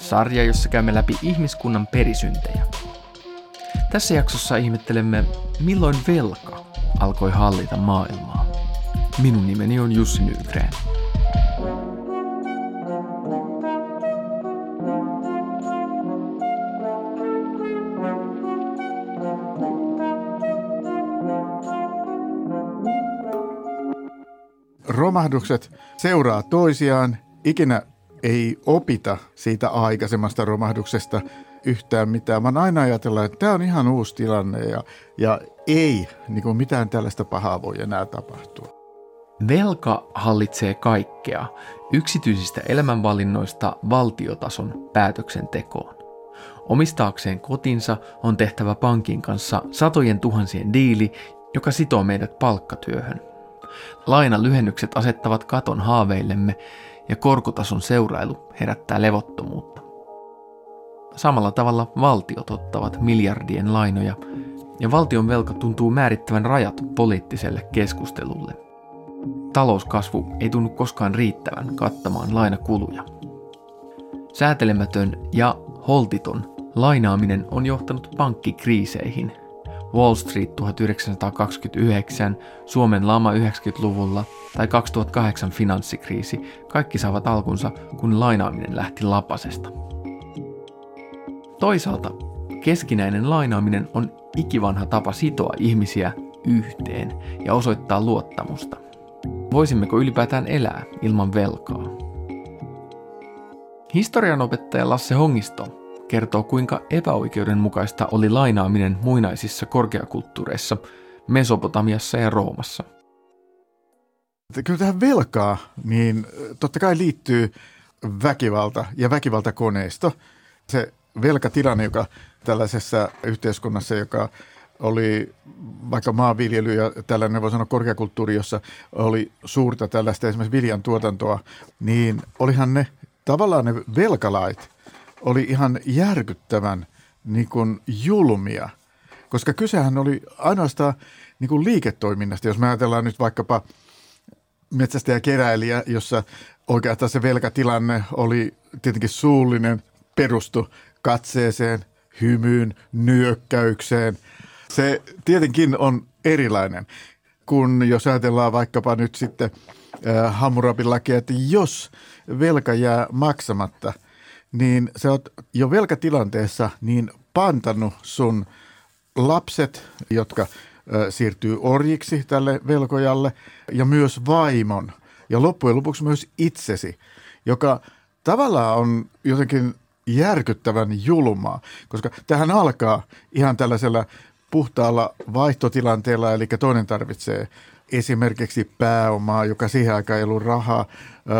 sarja, jossa käymme läpi ihmiskunnan perisyntejä. Tässä jaksossa ihmettelemme, milloin velka alkoi hallita maailmaa. Minun nimeni on Jussi Nygren. romahdukset seuraa toisiaan. Ikinä ei opita siitä aikaisemmasta romahduksesta yhtään mitään, vaan aina ajatellaan, että tämä on ihan uusi tilanne ja, ja ei niin kuin mitään tällaista pahaa voi enää tapahtua. Velka hallitsee kaikkea, yksityisistä elämänvalinnoista valtiotason päätöksentekoon. Omistaakseen kotinsa on tehtävä pankin kanssa satojen tuhansien diili, joka sitoo meidät palkkatyöhön. Lainalyhennykset asettavat katon haaveillemme ja korkotason seurailu herättää levottomuutta. Samalla tavalla valtiot ottavat miljardien lainoja ja valtion velka tuntuu määrittävän rajat poliittiselle keskustelulle. Talouskasvu ei tunnu koskaan riittävän kattamaan lainakuluja. Säätelemätön ja holtiton lainaaminen on johtanut pankkikriiseihin Wall Street 1929, Suomen lama 90-luvulla tai 2008 finanssikriisi, kaikki saavat alkunsa, kun lainaaminen lähti lapasesta. Toisaalta keskinäinen lainaaminen on ikivanha tapa sitoa ihmisiä yhteen ja osoittaa luottamusta. Voisimmeko ylipäätään elää ilman velkaa? Historianopettaja Lasse Hongisto kertoo, kuinka epäoikeudenmukaista oli lainaaminen muinaisissa korkeakulttuureissa Mesopotamiassa ja Roomassa. Kyllä tähän velkaa, niin totta kai liittyy väkivalta ja väkivaltakoneisto. Se velkatilanne, joka tällaisessa yhteiskunnassa, joka oli vaikka maanviljely ja tällainen voi sanoa korkeakulttuuri, jossa oli suurta tällaista esimerkiksi viljan tuotantoa, niin olihan ne tavallaan ne velkalait – oli ihan järkyttävän niin kuin julmia, koska kysehän oli ainoastaan niin kuin liiketoiminnasta. Jos me ajatellaan nyt vaikkapa metsästäjäkeräilijä, jossa oikeastaan se velkatilanne oli tietenkin suullinen, perustu katseeseen, hymyyn, nyökkäykseen. Se tietenkin on erilainen, kun jos ajatellaan vaikkapa nyt sitten äh, Hammurabin lakia, että jos velka jää maksamatta – niin sä oot jo velkatilanteessa niin pantannut sun lapset, jotka siirtyy orjiksi tälle velkojalle, ja myös vaimon, ja loppujen lopuksi myös itsesi, joka tavallaan on jotenkin järkyttävän julmaa, koska tähän alkaa ihan tällaisella puhtaalla vaihtotilanteella, eli toinen tarvitsee esimerkiksi pääomaa, joka siihen aikaan ei ollut rahaa,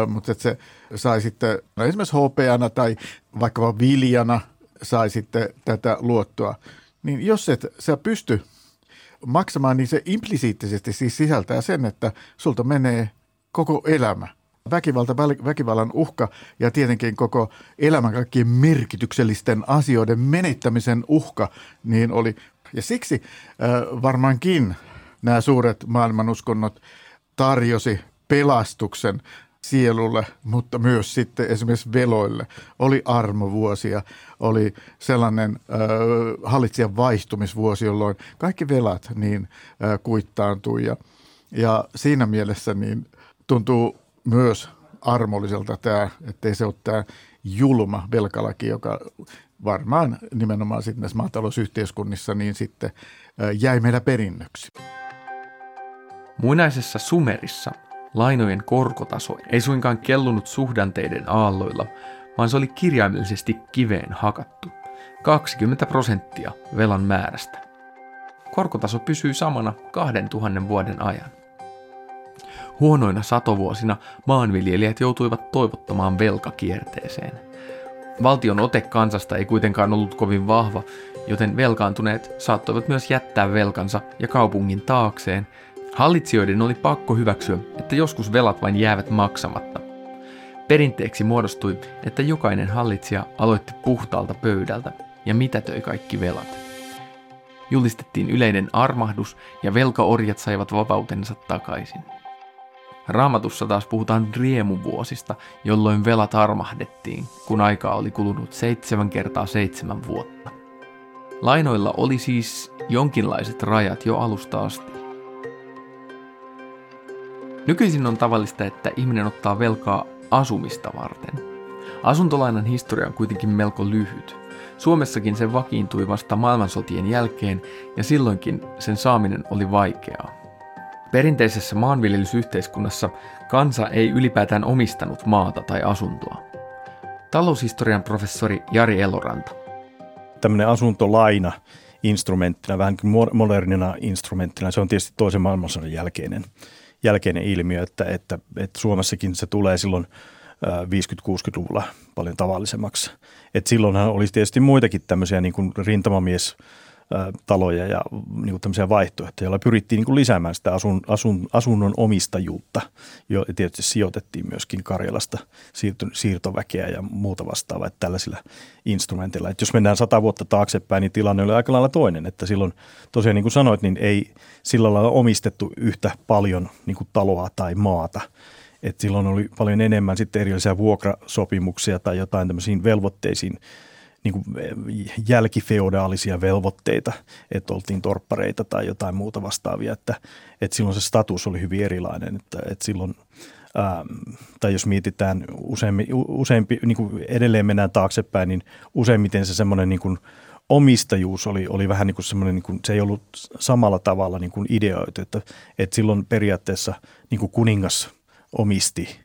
mutta se sai sitten no esimerkiksi hopeana tai vaikka viljana sai sitten tätä luottoa. Niin jos et sä pysty maksamaan, niin se implisiittisesti siis sisältää sen, että sulta menee koko elämä. Väkivalta, väkivallan uhka ja tietenkin koko elämän kaikkien merkityksellisten asioiden menettämisen uhka, niin oli. Ja siksi äh, varmaankin nämä suuret maailmanuskonnot tarjosi pelastuksen sielulle, mutta myös sitten esimerkiksi veloille. Oli armovuosia, oli sellainen äh, hallitsijan vaihtumisvuosi, jolloin kaikki velat niin äh, kuittaantui ja, ja siinä mielessä niin tuntuu myös armolliselta tämä, ettei se ole tämä julma velkalaki, joka varmaan nimenomaan sitten näissä maatalousyhteiskunnissa niin sitten jäi meillä perinnöksi. Muinaisessa Sumerissa lainojen korkotaso ei suinkaan kellunut suhdanteiden aalloilla, vaan se oli kirjaimellisesti kiveen hakattu. 20 prosenttia velan määrästä. Korkotaso pysyy samana 2000 vuoden ajan. Huonoina satovuosina maanviljelijät joutuivat toivottamaan velkakierteeseen. Valtion ote kansasta ei kuitenkaan ollut kovin vahva, joten velkaantuneet saattoivat myös jättää velkansa ja kaupungin taakseen. Hallitsijoiden oli pakko hyväksyä, että joskus velat vain jäävät maksamatta. Perinteeksi muodostui, että jokainen hallitsija aloitti puhtaalta pöydältä ja mitätöi kaikki velat. Julistettiin yleinen armahdus ja velkaorjat saivat vapautensa takaisin. Raamatussa taas puhutaan riemuvuosista, jolloin velat armahdettiin, kun aikaa oli kulunut seitsemän kertaa seitsemän vuotta. Lainoilla oli siis jonkinlaiset rajat jo alusta asti. Nykyisin on tavallista, että ihminen ottaa velkaa asumista varten. Asuntolainan historia on kuitenkin melko lyhyt. Suomessakin se vakiintui vasta maailmansotien jälkeen ja silloinkin sen saaminen oli vaikeaa. Perinteisessä maanviljelysyhteiskunnassa kansa ei ylipäätään omistanut maata tai asuntoa. Taloushistorian professori Jari Eloranta. Tämmöinen asuntolaina instrumenttina, vähän modernina instrumenttina, se on tietysti toisen maailmansodan jälkeinen, jälkeinen ilmiö, että, että, että Suomessakin se tulee silloin 50-60-luvulla paljon tavallisemmaksi. Et silloinhan olisi tietysti muitakin tämmöisiä niin kuin rintamamies taloja ja niin kuin tämmöisiä vaihtoehtoja, joilla pyrittiin niin kuin lisäämään sitä asun, asun, asunnon omistajuutta. Jo, ja tietysti sijoitettiin myöskin Karjalasta siirto, siirtoväkeä ja muuta vastaavaa että tällaisilla instrumentilla. Että jos mennään sata vuotta taaksepäin, niin tilanne oli aika lailla toinen. Että silloin tosiaan niin kuin sanoit, niin ei sillä lailla omistettu yhtä paljon niin kuin taloa tai maata – et silloin oli paljon enemmän sitten erillisiä vuokrasopimuksia tai jotain tämmöisiin velvoitteisiin niin kuin jälkifeodaalisia velvoitteita, että oltiin torppareita tai jotain muuta vastaavia, että, että silloin se status oli hyvin erilainen, että, että silloin ää, tai jos mietitään useampi, useampi niin kuin edelleen mennään taaksepäin, niin useimmiten se semmoinen niin kuin omistajuus oli, oli vähän niin kuin semmoinen, niin kuin, se ei ollut samalla tavalla niin kuin ideoitu, että, että silloin periaatteessa niin kuin kuningas omisti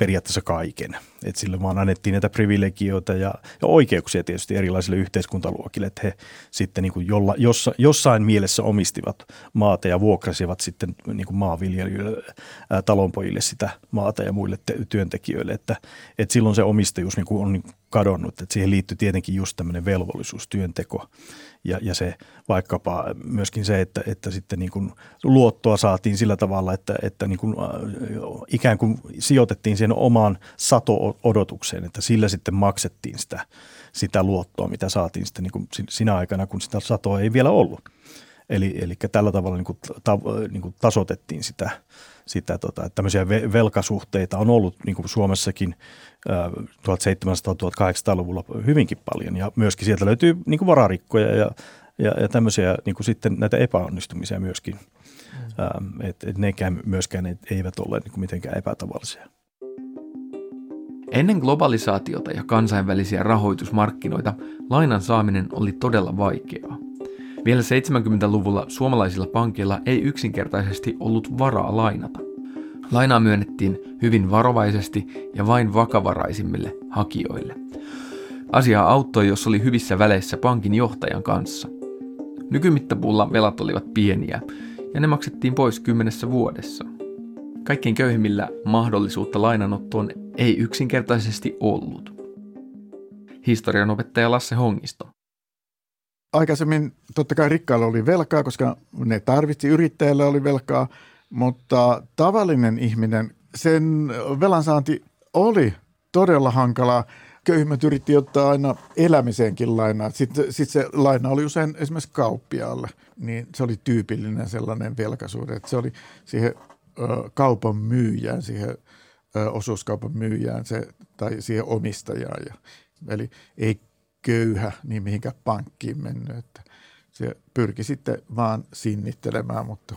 periaatteessa kaiken. Et sille vaan annettiin näitä privilegioita ja, ja oikeuksia tietysti erilaisille yhteiskuntaluokille, että he sitten niin kuin jolla, jossa, jossain mielessä omistivat maata ja vuokrasivat sitten niin kuin maanviljelijöille, ää, talonpojille sitä maata ja muille te- työntekijöille, että, että silloin se omistajuus niin kuin on kadonnut, että siihen liittyy tietenkin just tämmöinen velvollisuus, työnteko ja, ja se vaikkapa myöskin se, että, että sitten niin kuin luottoa saatiin sillä tavalla, että, että niin kuin, äh, ikään kuin sijoitettiin siihen omaan sato-odotukseen, että sillä sitten maksettiin sitä, sitä luottoa, mitä saatiin sitten niin kuin sinä aikana, kun sitä satoa ei vielä ollut. Eli, eli tällä tavalla niin kuin, ta, niin kuin tasotettiin sitä, sitä tota, että tämmöisiä velkasuhteita on ollut niin kuin Suomessakin 1700-1800-luvulla hyvinkin paljon ja myöskin sieltä löytyy niin kuin vararikkoja ja, ja, ja tämmöisiä niin kuin sitten näitä epäonnistumisia myöskin, mm. että et nekään myöskään eivät ole niin kuin mitenkään epätavallisia. Ennen globalisaatiota ja kansainvälisiä rahoitusmarkkinoita lainan saaminen oli todella vaikeaa. Vielä 70-luvulla suomalaisilla pankeilla ei yksinkertaisesti ollut varaa lainata. Lainaa myönnettiin hyvin varovaisesti ja vain vakavaraisimmille hakijoille. Asia auttoi, jos oli hyvissä väleissä pankin johtajan kanssa. Nykymittapuulla velat olivat pieniä ja ne maksettiin pois kymmenessä vuodessa. Kaikkein köyhimmillä mahdollisuutta lainanottoon ei yksinkertaisesti ollut. Historian opettaja Lasse Hongisto aikaisemmin totta kai rikkailla oli velkaa, koska ne tarvitsi, yrittäjällä oli velkaa, mutta tavallinen ihminen, sen velansaanti oli todella hankalaa. Köyhimmät yritti ottaa aina elämiseenkin lainaa. Sitten, sitten se laina oli usein esimerkiksi kauppiaalle, niin se oli tyypillinen sellainen velkasuhde, että se oli siihen ö, kaupan myyjään, siihen ö, osuuskaupan myyjään se, tai siihen omistajaan. Ja, eli ei köyhä, niin mihinkä pankkiin mennyt. Että se pyrki sitten vaan sinnittelemään, mutta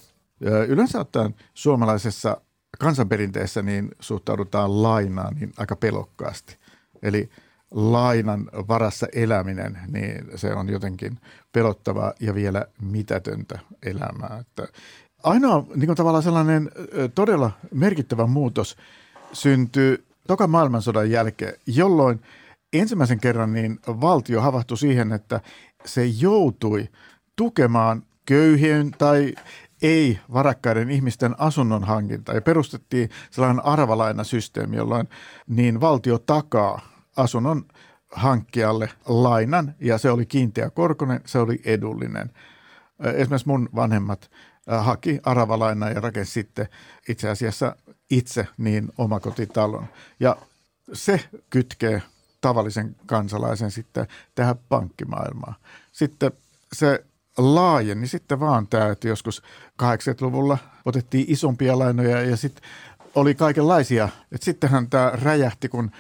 yleensä ottaen suomalaisessa kansanperinteessä niin suhtaudutaan lainaan niin aika pelokkaasti. Eli lainan varassa eläminen, niin se on jotenkin pelottavaa ja vielä mitätöntä elämää. Että ainoa niin kuin tavallaan sellainen todella merkittävä muutos syntyy toka maailmansodan jälkeen, jolloin – ensimmäisen kerran niin valtio havahtui siihen, että se joutui tukemaan köyhien tai ei varakkaiden ihmisten asunnon hankinta ja perustettiin sellainen arvalainasysteemi, jolloin niin valtio takaa asunnon hankkijalle lainan ja se oli kiinteä korkonen, se oli edullinen. Esimerkiksi mun vanhemmat haki aravalainaa ja rakensi sitten itse asiassa itse niin omakotitalon. Ja se kytkee tavallisen kansalaisen sitten tähän pankkimaailmaan. Sitten se laajeni sitten vaan tämä, että joskus 80-luvulla otettiin isompia lainoja ja sitten oli kaikenlaisia. Että sittenhän tämä räjähti, kun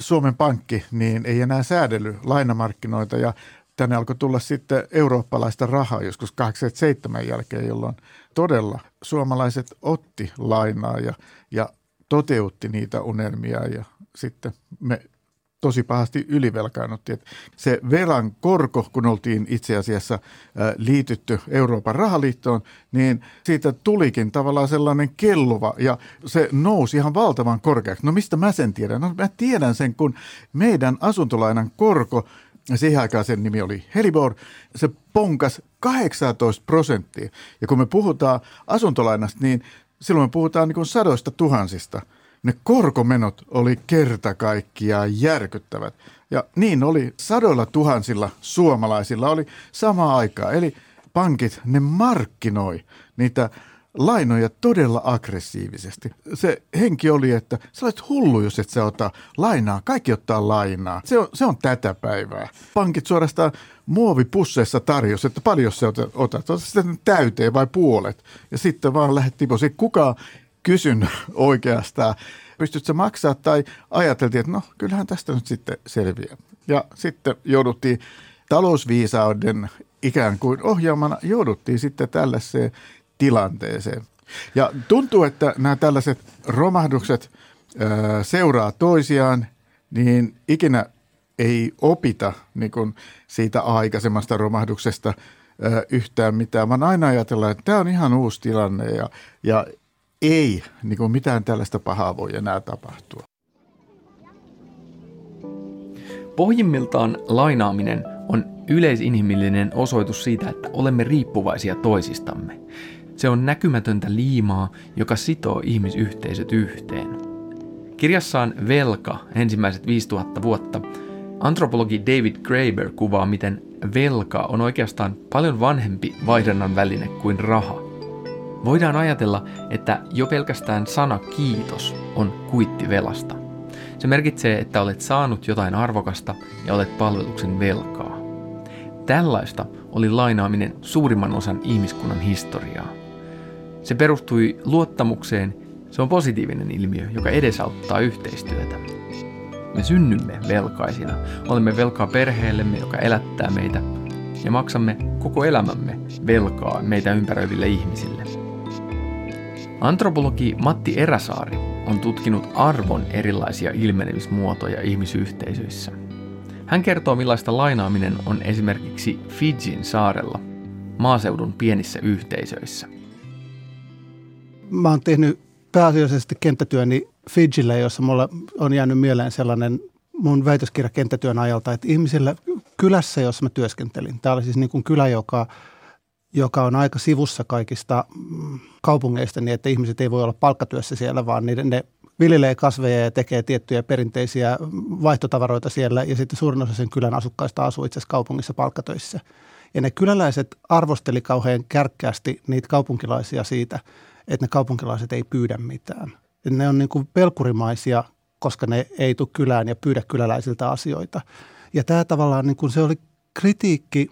Suomen Pankki niin ei enää säädely lainamarkkinoita ja tänne alkoi tulla sitten eurooppalaista rahaa joskus 87 jälkeen, jolloin todella suomalaiset otti lainaa ja, ja toteutti niitä unelmia ja sitten me tosi pahasti ylivelkaannuttiin. Se velan korko, kun oltiin itse asiassa liitytty Euroopan rahaliittoon, niin siitä tulikin tavallaan sellainen kelluva ja se nousi ihan valtavan korkeaksi. No mistä mä sen tiedän? No mä tiedän sen, kun meidän asuntolainan korko, siihen aikaan sen nimi oli Helibor, se ponkas 18 prosenttia. Ja kun me puhutaan asuntolainasta, niin silloin me puhutaan niin kuin sadoista tuhansista – ne korkomenot oli kerta kaikkiaan järkyttävät. Ja niin oli sadoilla tuhansilla suomalaisilla oli sama aikaa. Eli pankit, ne markkinoi niitä lainoja todella aggressiivisesti. Se henki oli, että sä olet hullu, jos et sä ota lainaa. Kaikki ottaa lainaa. Se on, se on tätä päivää. Pankit suorastaan muovipusseissa tarjos, että paljon sä otat. Otat sitten täyteen vai puolet. Ja sitten vaan lähdet pois. Kukaan kysyn oikeastaan, pystytkö maksaa tai ajateltiin, että no kyllähän tästä nyt sitten selviää. Ja sitten jouduttiin talousviisauden ikään kuin ohjaamana, jouduttiin sitten tällaiseen tilanteeseen. Ja tuntuu, että nämä tällaiset romahdukset seuraa toisiaan, niin ikinä ei opita niin kuin siitä aikaisemmasta romahduksesta ää, yhtään mitään, vaan aina ajatellaan, että tämä on ihan uusi tilanne ja, ja ei niin kuin mitään tällaista pahaa voi enää tapahtua. Pohjimmiltaan lainaaminen on yleisinhimillinen osoitus siitä, että olemme riippuvaisia toisistamme. Se on näkymätöntä liimaa, joka sitoo ihmisyhteisöt yhteen. Kirjassaan Velka, ensimmäiset 5000 vuotta, antropologi David Graeber kuvaa, miten velka on oikeastaan paljon vanhempi vaihdannan väline kuin raha. Voidaan ajatella, että jo pelkästään sana kiitos on kuitti velasta. Se merkitsee, että olet saanut jotain arvokasta ja olet palveluksen velkaa. Tällaista oli lainaaminen suurimman osan ihmiskunnan historiaa. Se perustui luottamukseen, se on positiivinen ilmiö, joka edesauttaa yhteistyötä. Me synnymme velkaisina, olemme velkaa perheellemme, joka elättää meitä, ja maksamme koko elämämme velkaa meitä ympäröiville ihmisille. Antropologi Matti Eräsaari on tutkinut arvon erilaisia ilmenemismuotoja ihmisyhteisöissä. Hän kertoo, millaista lainaaminen on esimerkiksi Fidjin saarella, maaseudun pienissä yhteisöissä. Mä oon tehnyt pääasiallisesti kenttätyöni Fidjille, jossa mulla on jäänyt mieleen sellainen mun väitöskirja kenttätyön ajalta, että ihmisillä kylässä, jossa mä työskentelin, tämä oli siis niin kuin kylä, joka – joka on aika sivussa kaikista mm, kaupungeista niin, että ihmiset ei voi olla palkkatyössä siellä, vaan niiden, ne viljelee kasveja ja tekee tiettyjä perinteisiä vaihtotavaroita siellä ja sitten suurin osa sen kylän asukkaista asuu itse asiassa kaupungissa palkkatöissä. Ja ne kyläläiset arvosteli kauhean kärkkäästi niitä kaupunkilaisia siitä, että ne kaupunkilaiset ei pyydä mitään. Et ne on niin kuin pelkurimaisia, koska ne ei tule kylään ja pyydä kyläläisiltä asioita. Ja tämä tavallaan niin kuin se oli kritiikki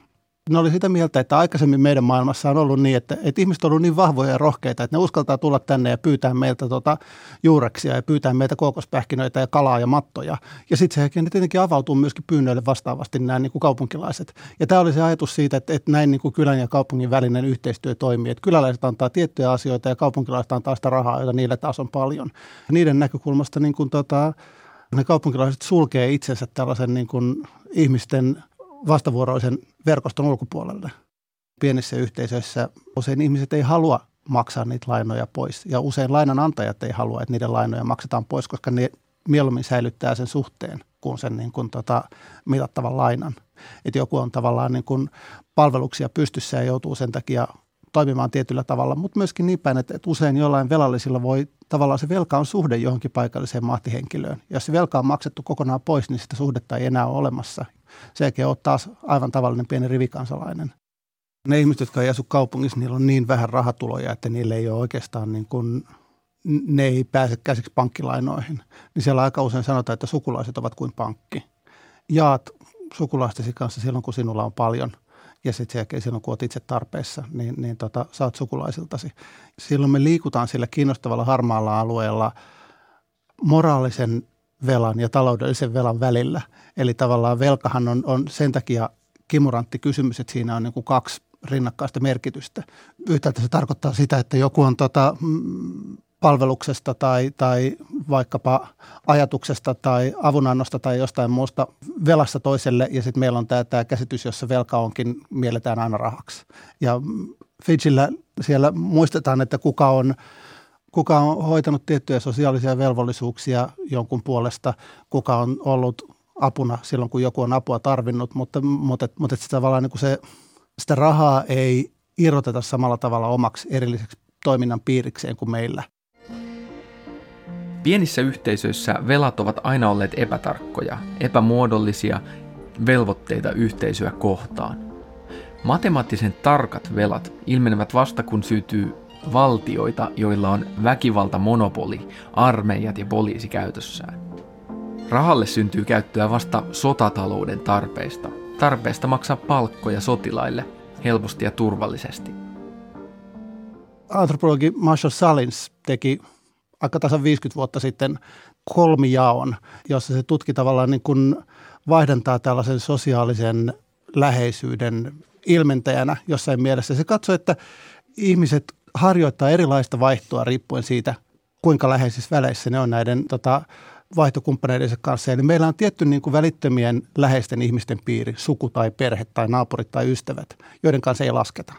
ne oli sitä mieltä, että aikaisemmin meidän maailmassa on ollut niin, että, että ihmiset on ollut niin vahvoja ja rohkeita, että ne uskaltaa tulla tänne ja pyytää meiltä tota juureksia ja pyytää meiltä kookospähkinöitä ja kalaa ja mattoja. Ja sitten se tietenkin avautuu myöskin pyynnöille vastaavasti nämä niin kuin kaupunkilaiset. Ja tämä oli se ajatus siitä, että, että näin niin kuin kylän ja kaupungin välinen yhteistyö toimii. Että kyläläiset antaa tiettyjä asioita ja kaupunkilaiset antaa sitä rahaa, jota niille taas on paljon. Ja niiden näkökulmasta niin kuin tota, ne kaupunkilaiset sulkee itsensä tällaisen niin kuin ihmisten – vastavuoroisen verkoston ulkopuolelle. Pienissä yhteisöissä usein ihmiset ei halua maksaa niitä lainoja pois ja usein lainanantajat ei halua, että niiden lainoja maksetaan pois, koska ne mieluummin säilyttää sen suhteen kuin sen niin kuin tota, mitattavan lainan. Että joku on tavallaan niin kuin palveluksia pystyssä ja joutuu sen takia toimimaan tietyllä tavalla, mutta myöskin niin päin, että, usein jollain velallisilla voi tavallaan se velka on suhde johonkin paikalliseen mahtihenkilöön. Ja jos se velka on maksettu kokonaan pois, niin sitä suhdetta ei enää ole olemassa. Se ei ole taas aivan tavallinen pieni rivikansalainen. Ne ihmiset, jotka ei asu kaupungissa, niillä on niin vähän rahatuloja, että niille ei ole oikeastaan niin kuin, ne ei pääse käsiksi pankkilainoihin. Niin siellä aika usein sanotaan, että sukulaiset ovat kuin pankki. Jaat sukulaistesi kanssa silloin, kun sinulla on paljon – ja sitten sen jälkeen silloin, kun olet itse tarpeessa, niin, niin tota, saat sukulaisiltasi. Silloin me liikutaan sillä kiinnostavalla harmaalla alueella moraalisen velan ja taloudellisen velan välillä. Eli tavallaan velkahan on, on sen takia kimurantti kysymys, että siinä on niin kuin kaksi rinnakkaista merkitystä. Yhtäältä se tarkoittaa sitä, että joku on tota, mm, palveluksesta tai, tai vaikkapa ajatuksesta tai avunannosta tai jostain muusta velassa toiselle ja sitten meillä on tämä, tämä käsitys, jossa velka onkin mielletään aina rahaksi. Ja Fidjillä siellä muistetaan, että kuka on kuka on hoitanut tiettyjä sosiaalisia velvollisuuksia jonkun puolesta, kuka on ollut apuna silloin, kun joku on apua tarvinnut, mutta, mutta, mutta sitä tavallaan niin kuin se, sitä rahaa ei irroteta samalla tavalla omaksi erilliseksi toiminnan piirikseen kuin meillä. Pienissä yhteisöissä velat ovat aina olleet epätarkkoja, epämuodollisia velvoitteita yhteisöä kohtaan. Matemaattisen tarkat velat ilmenevät vasta kun syntyy valtioita, joilla on väkivaltamonopoli, armeijat ja poliisi käytössään. Rahalle syntyy käyttöä vasta sotatalouden tarpeista, tarpeesta maksaa palkkoja sotilaille helposti ja turvallisesti. Antropologi Marshall Salins teki aika tasan 50 vuotta sitten kolmijaon, jossa se tutki tavallaan niin kuin vaihdantaa tällaisen sosiaalisen läheisyyden ilmentäjänä jossain mielessä. Se katsoi, että ihmiset harjoittaa erilaista vaihtoa riippuen siitä, kuinka läheisissä väleissä ne on näiden tota, vaihtokumppaneidensa kanssa. Eli meillä on tietty niin kuin välittömien läheisten ihmisten piiri, suku tai perhe tai naapurit tai ystävät, joiden kanssa ei lasketa.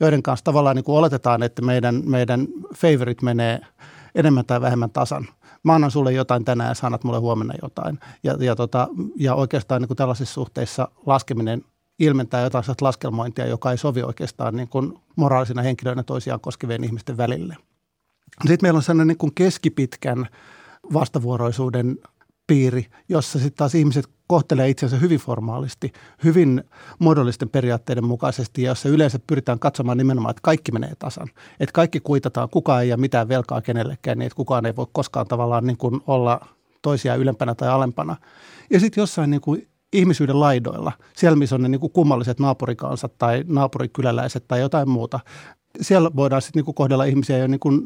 Joiden kanssa tavallaan niin kuin oletetaan, että meidän, meidän favorite menee – enemmän tai vähemmän tasan. Mä annan sulle jotain tänään ja sanat mulle huomenna jotain. Ja, ja, tota, ja oikeastaan niin kuin tällaisissa suhteissa laskeminen ilmentää jotain laskelmointia, joka ei sovi oikeastaan niin kuin moraalisina henkilöinä toisiaan koskevien ihmisten välille. Sitten meillä on sellainen niin kuin keskipitkän vastavuoroisuuden piiri, jossa sitten taas ihmiset kohtelee itsensä hyvin formaalisti, hyvin muodollisten periaatteiden mukaisesti, ja jossa yleensä pyritään katsomaan nimenomaan, että kaikki menee tasan. Että kaikki kuitataan, kukaan ei ole mitään velkaa kenellekään, niin että kukaan ei voi koskaan tavallaan niin kuin olla toisia ylempänä tai alempana. Ja sitten jossain niin kuin ihmisyyden laidoilla, siellä missä on ne niin kuin kummalliset naapurikansat tai naapurikyläläiset tai jotain muuta, siellä voidaan sitten niin kohdella ihmisiä jo niin kuin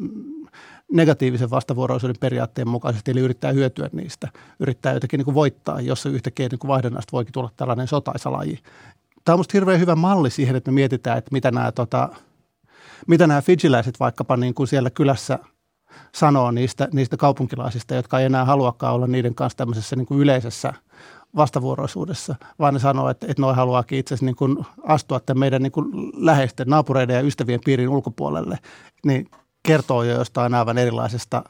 negatiivisen vastavuoroisuuden periaatteen mukaisesti, eli yrittää hyötyä niistä, yrittää jotenkin niin kuin voittaa, jossa yhtäkkiä niin vaihdannasta voikin tulla tällainen sotaisalaji. Tämä on minusta hirveän hyvä malli siihen, että me mietitään, että mitä nämä, tota, mitä nämä fidjiläiset vaikkapa niin kuin siellä kylässä sanoo niistä, niistä kaupunkilaisista, jotka ei enää haluakaan olla niiden kanssa tämmöisessä niin kuin yleisessä vastavuoroisuudessa, vaan ne sanoo, että, että noi haluaakin itse asiassa niin kuin astua tämän meidän niin kuin läheisten naapureiden ja ystävien piirin ulkopuolelle. Niin kertoo jo jostain aivan erilaisesta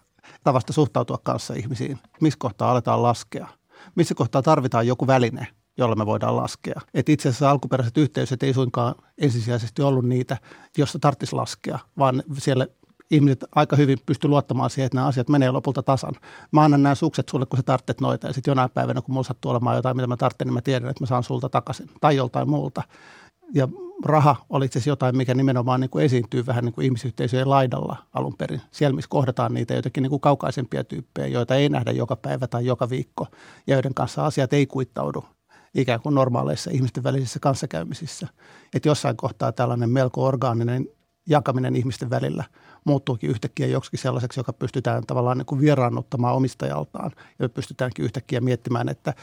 tavasta suhtautua kanssa ihmisiin. Missä kohtaa aletaan laskea? Missä kohtaa tarvitaan joku väline, jolla me voidaan laskea? Et itse asiassa alkuperäiset yhteisöt ei suinkaan ensisijaisesti ollut niitä, josta tarvitsisi laskea, vaan siellä ihmiset aika hyvin pysty luottamaan siihen, että nämä asiat menee lopulta tasan. Mä annan nämä sukset sulle, kun sä tarvitset noita ja sitten jonain päivänä, kun mulla sattuu olemaan jotain, mitä mä tarvitsen, niin mä tiedän, että mä saan sulta takaisin tai joltain muulta. Ja raha oli itse asiassa jotain, mikä nimenomaan niin kuin esiintyy vähän niin kuin ihmisyhteisöjen laidalla alun perin. Siellä, missä kohdataan niitä jotenkin niin kuin kaukaisempia tyyppejä, joita ei nähdä joka päivä tai joka viikko ja joiden kanssa asiat ei kuittaudu ikään kuin normaaleissa ihmisten välisissä kanssakäymisissä. Että jossain kohtaa tällainen melko orgaaninen jakaminen ihmisten välillä muuttuukin yhtäkkiä joksikin sellaiseksi, joka pystytään tavallaan niin kuin vieraannuttamaan omistajaltaan. Ja pystytäänkin yhtäkkiä miettimään, että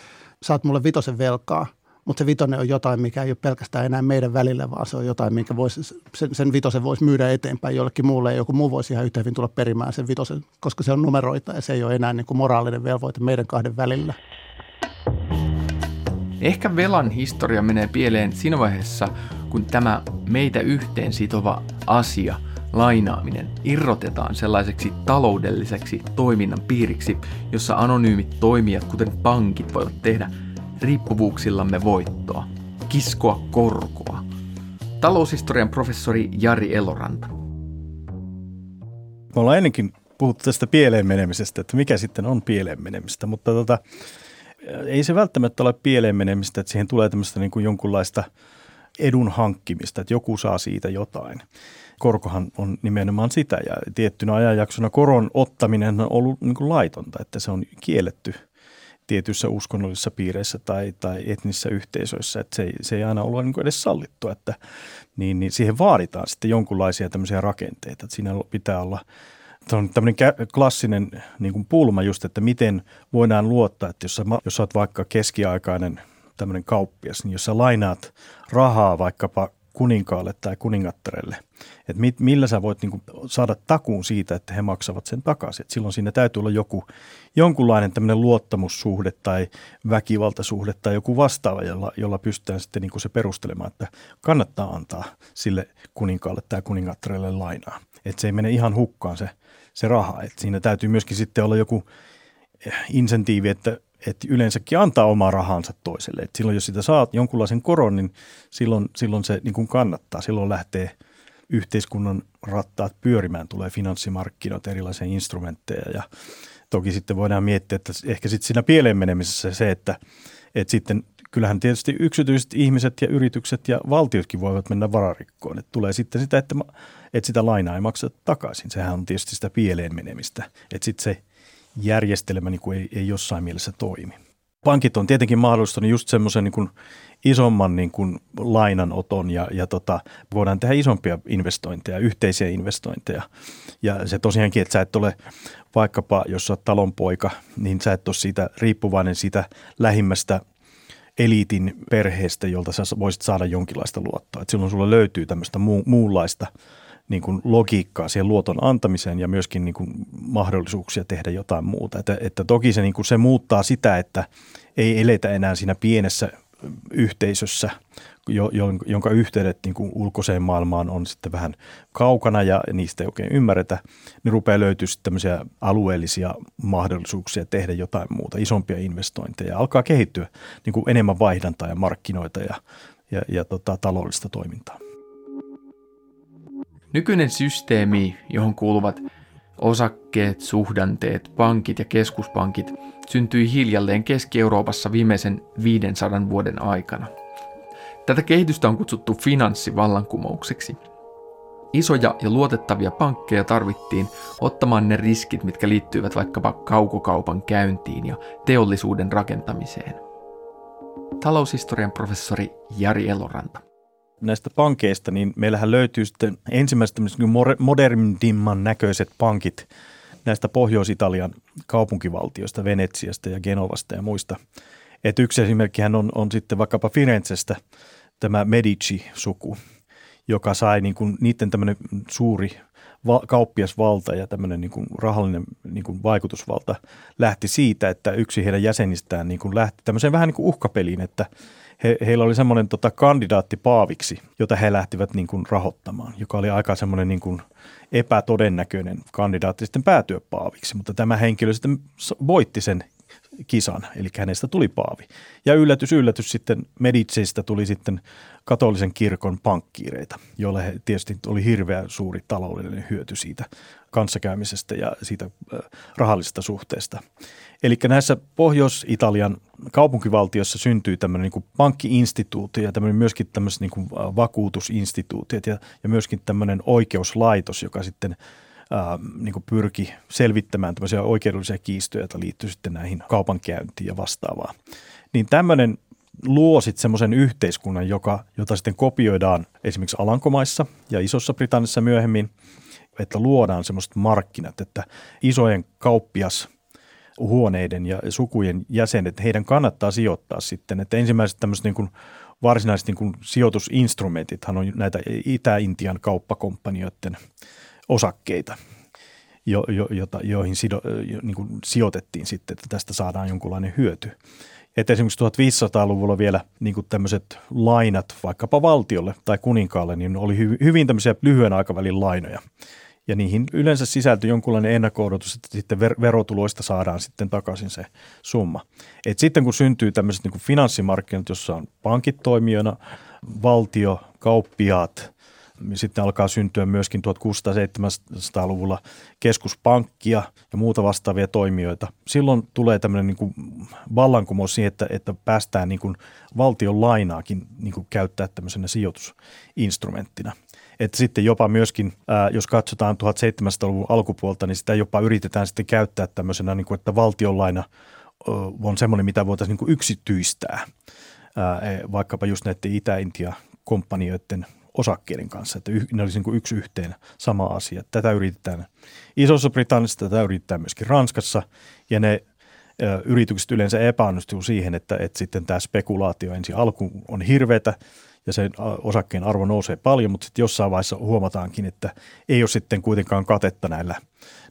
saat mulle vitosen velkaa – mutta se vitonen on jotain, mikä ei ole pelkästään enää meidän välillä, vaan se on jotain, minkä voisi, sen, sen vitosen voisi myydä eteenpäin jollekin muulle ja joku muu voisi ihan yhtä hyvin tulla perimään sen vitosen, koska se on numeroita ja se ei ole enää niin kuin moraalinen velvoite meidän kahden välillä. Ehkä velan historia menee pieleen siinä vaiheessa, kun tämä meitä yhteen sitova asia, lainaaminen, irrotetaan sellaiseksi taloudelliseksi toiminnan piiriksi, jossa anonyymit toimijat, kuten pankit, voivat tehdä – riippuvuuksillamme voittoa, kiskoa korkoa. Taloushistorian professori Jari Eloranta. Me ollaan ennenkin puhuttu tästä pieleen menemisestä, että mikä sitten on pieleen menemistä, mutta tota, ei se välttämättä ole pieleen menemistä, että siihen tulee tämmöistä niin kuin jonkunlaista edun hankkimista, että joku saa siitä jotain. Korkohan on nimenomaan sitä ja tiettynä ajanjaksona koron ottaminen on ollut niin kuin laitonta, että se on kielletty tietyissä uskonnollisissa piireissä tai, tai etnisissä yhteisöissä, että se ei, se ei aina ollut niin edes sallittu, että niin, niin siihen vaaditaan sitten jonkunlaisia tämmöisiä rakenteita, että siinä pitää olla – on tämmöinen klassinen niin kuin pulma just, että miten voidaan luottaa, että jos sä, jos sä oot vaikka keskiaikainen tämmöinen kauppias, niin jos sä lainaat rahaa vaikkapa kuninkaalle tai kuningattarelle, että mit, millä sä voit niin kuin saada takuun siitä, että he maksavat sen takaisin. Et silloin siinä täytyy olla joku, jonkunlainen tämmöinen luottamussuhde tai väkivaltasuhde tai joku vastaava, jolla, jolla pystytään sitten niin kuin se perustelemaan, että kannattaa antaa sille kuninkaalle tai kuningattarelle lainaa. Että se ei mene ihan hukkaan se se raha. Et siinä täytyy myöskin sitten olla joku insentiivi, että, että yleensäkin antaa omaa rahansa toiselle. Et silloin jos sitä saat jonkunlaisen koron, niin silloin, silloin se niin kuin kannattaa. Silloin lähtee yhteiskunnan rattaat pyörimään, tulee finanssimarkkinat, erilaisia instrumentteja ja toki sitten voidaan miettiä, että ehkä sitten siinä pieleen menemisessä se, että, että sitten kyllähän tietysti yksityiset ihmiset ja yritykset ja valtiotkin voivat mennä vararikkoon. Että tulee sitten sitä, että, että sitä lainaa ei makseta takaisin. Sehän on tietysti sitä pieleen menemistä. Että sitten se järjestelmä niin kuin ei, ei jossain mielessä toimi. Pankit on tietenkin mahdollistanut just semmoisen niin isomman niin kuin lainanoton ja, ja tota, voidaan tehdä isompia investointeja, yhteisiä investointeja. Ja se tosiaankin, että sä et ole vaikkapa, jos sä oot talonpoika, niin sä et ole siitä riippuvainen siitä lähimmästä eliitin perheestä, jolta sä voisit saada jonkinlaista luottoa. Et silloin sulla löytyy tämmöistä muu, muunlaista niin kuin logiikkaa siihen luoton antamiseen ja myöskin niin kuin mahdollisuuksia tehdä jotain muuta. Että, että toki se, niin kuin se muuttaa sitä, että ei eletä enää siinä pienessä yhteisössä, jo, jonka yhteydet niin kuin ulkoiseen maailmaan on sitten vähän kaukana ja niistä ei oikein ymmärretä, niin rupeaa löytyä sitten tämmöisiä alueellisia mahdollisuuksia tehdä jotain muuta, isompia investointeja. Alkaa kehittyä niin kuin enemmän vaihdantaa ja markkinoita ja, ja, ja tota, taloudellista toimintaa. Nykyinen systeemi, johon kuuluvat osakkeet, suhdanteet, pankit ja keskuspankit, syntyi hiljalleen Keski-Euroopassa viimeisen 500 vuoden aikana – Tätä kehitystä on kutsuttu finanssivallankumoukseksi. Isoja ja luotettavia pankkeja tarvittiin ottamaan ne riskit, mitkä liittyivät vaikkapa kaukokaupan käyntiin ja teollisuuden rakentamiseen. Taloushistorian professori Jari Eloranta. Näistä pankeista, niin meillähän löytyy sitten ensimmäiset modernimman näköiset pankit näistä Pohjois-Italian kaupunkivaltioista, Venetsiasta ja Genovasta ja muista. Et yksi esimerkkihän on, on sitten vaikkapa Firenzestä – tämä Medici-suku, joka sai niin kuin, niiden tämmöinen suuri va- kauppiasvalta ja tämmöinen niin kuin rahallinen niin kuin vaikutusvalta lähti siitä, että yksi heidän jäsenistään niin kuin lähti tämmöiseen vähän niin kuin uhkapeliin, että he, heillä oli semmoinen tota, kandidaatti paaviksi, jota he lähtivät niin kuin rahoittamaan, joka oli aika semmoinen niin kuin epätodennäköinen kandidaatti sitten päätyä paaviksi, mutta tämä henkilö sitten voitti sen kisan, eli hänestä tuli paavi. Ja yllätys, yllätys sitten Medicistä tuli sitten katolisen kirkon pankkiireita, joille tietysti oli hirveän suuri taloudellinen hyöty siitä kanssakäymisestä ja siitä rahallisesta suhteesta. Eli näissä Pohjois-Italian kaupunkivaltiossa syntyy tämmöinen niin pankkiinstituutio ja tämmöinen myöskin tämmöiset niin vakuutusinstituutiot ja, ja myöskin tämmöinen oikeuslaitos, joka sitten – ää, niin pyrki selvittämään tämmöisiä oikeudellisia kiistoja, joita liittyy sitten näihin kaupankäyntiin ja vastaavaa. Niin tämmöinen luo sitten semmoisen yhteiskunnan, joka, jota sitten kopioidaan esimerkiksi Alankomaissa ja Isossa Britannissa myöhemmin, että luodaan semmoiset markkinat, että isojen kauppias huoneiden ja sukujen jäsenet, heidän kannattaa sijoittaa sitten. Että ensimmäiset tämmöiset niin kuin varsinaiset niin kuin sijoitusinstrumentithan on näitä Itä-Intian kauppakomppanioiden osakkeita, jo, jo, jota, joihin sido, jo, niin kuin sijoitettiin sitten, että tästä saadaan jonkunlainen hyöty. Että esimerkiksi 1500-luvulla vielä niin kuin tämmöiset lainat vaikkapa valtiolle tai kuninkaalle, niin oli hy, hyvin tämmöisiä lyhyen aikavälin lainoja. Ja niihin yleensä sisältyi jonkunlainen ennakko että sitten ver- verotuloista saadaan sitten takaisin se summa. Et sitten kun syntyy tämmöiset niin finanssimarkkinat, jossa on pankit toimijana, valtio, kauppiaat, sitten alkaa syntyä myöskin 1600-1700-luvulla keskuspankkia ja muuta vastaavia toimijoita. Silloin tulee tämmöinen niin kuin vallankumous siihen, että, että päästään niin kuin valtion lainaakin niin kuin käyttää tämmöisenä sijoitusinstrumenttina. Että sitten jopa myöskin, ää, jos katsotaan 1700-luvun alkupuolta, niin sitä jopa yritetään sitten käyttää tämmöisenä, niin kuin, että valtionlaina on semmoinen, mitä voitaisiin niin kuin yksityistää, ää, e, vaikkapa just näiden Itä-Intia-kompanioiden osakkeiden kanssa, että ne olisi niin yksi yhteen sama asia. Tätä yritetään Isossa Britanniassa, tätä yritetään myöskin Ranskassa ja ne ö, yritykset yleensä epäonnistuu siihen, että, että sitten tämä spekulaatio ensin alku on hirveätä ja sen osakkeen arvo nousee paljon, mutta sitten jossain vaiheessa huomataankin, että ei ole sitten kuitenkaan katetta näillä –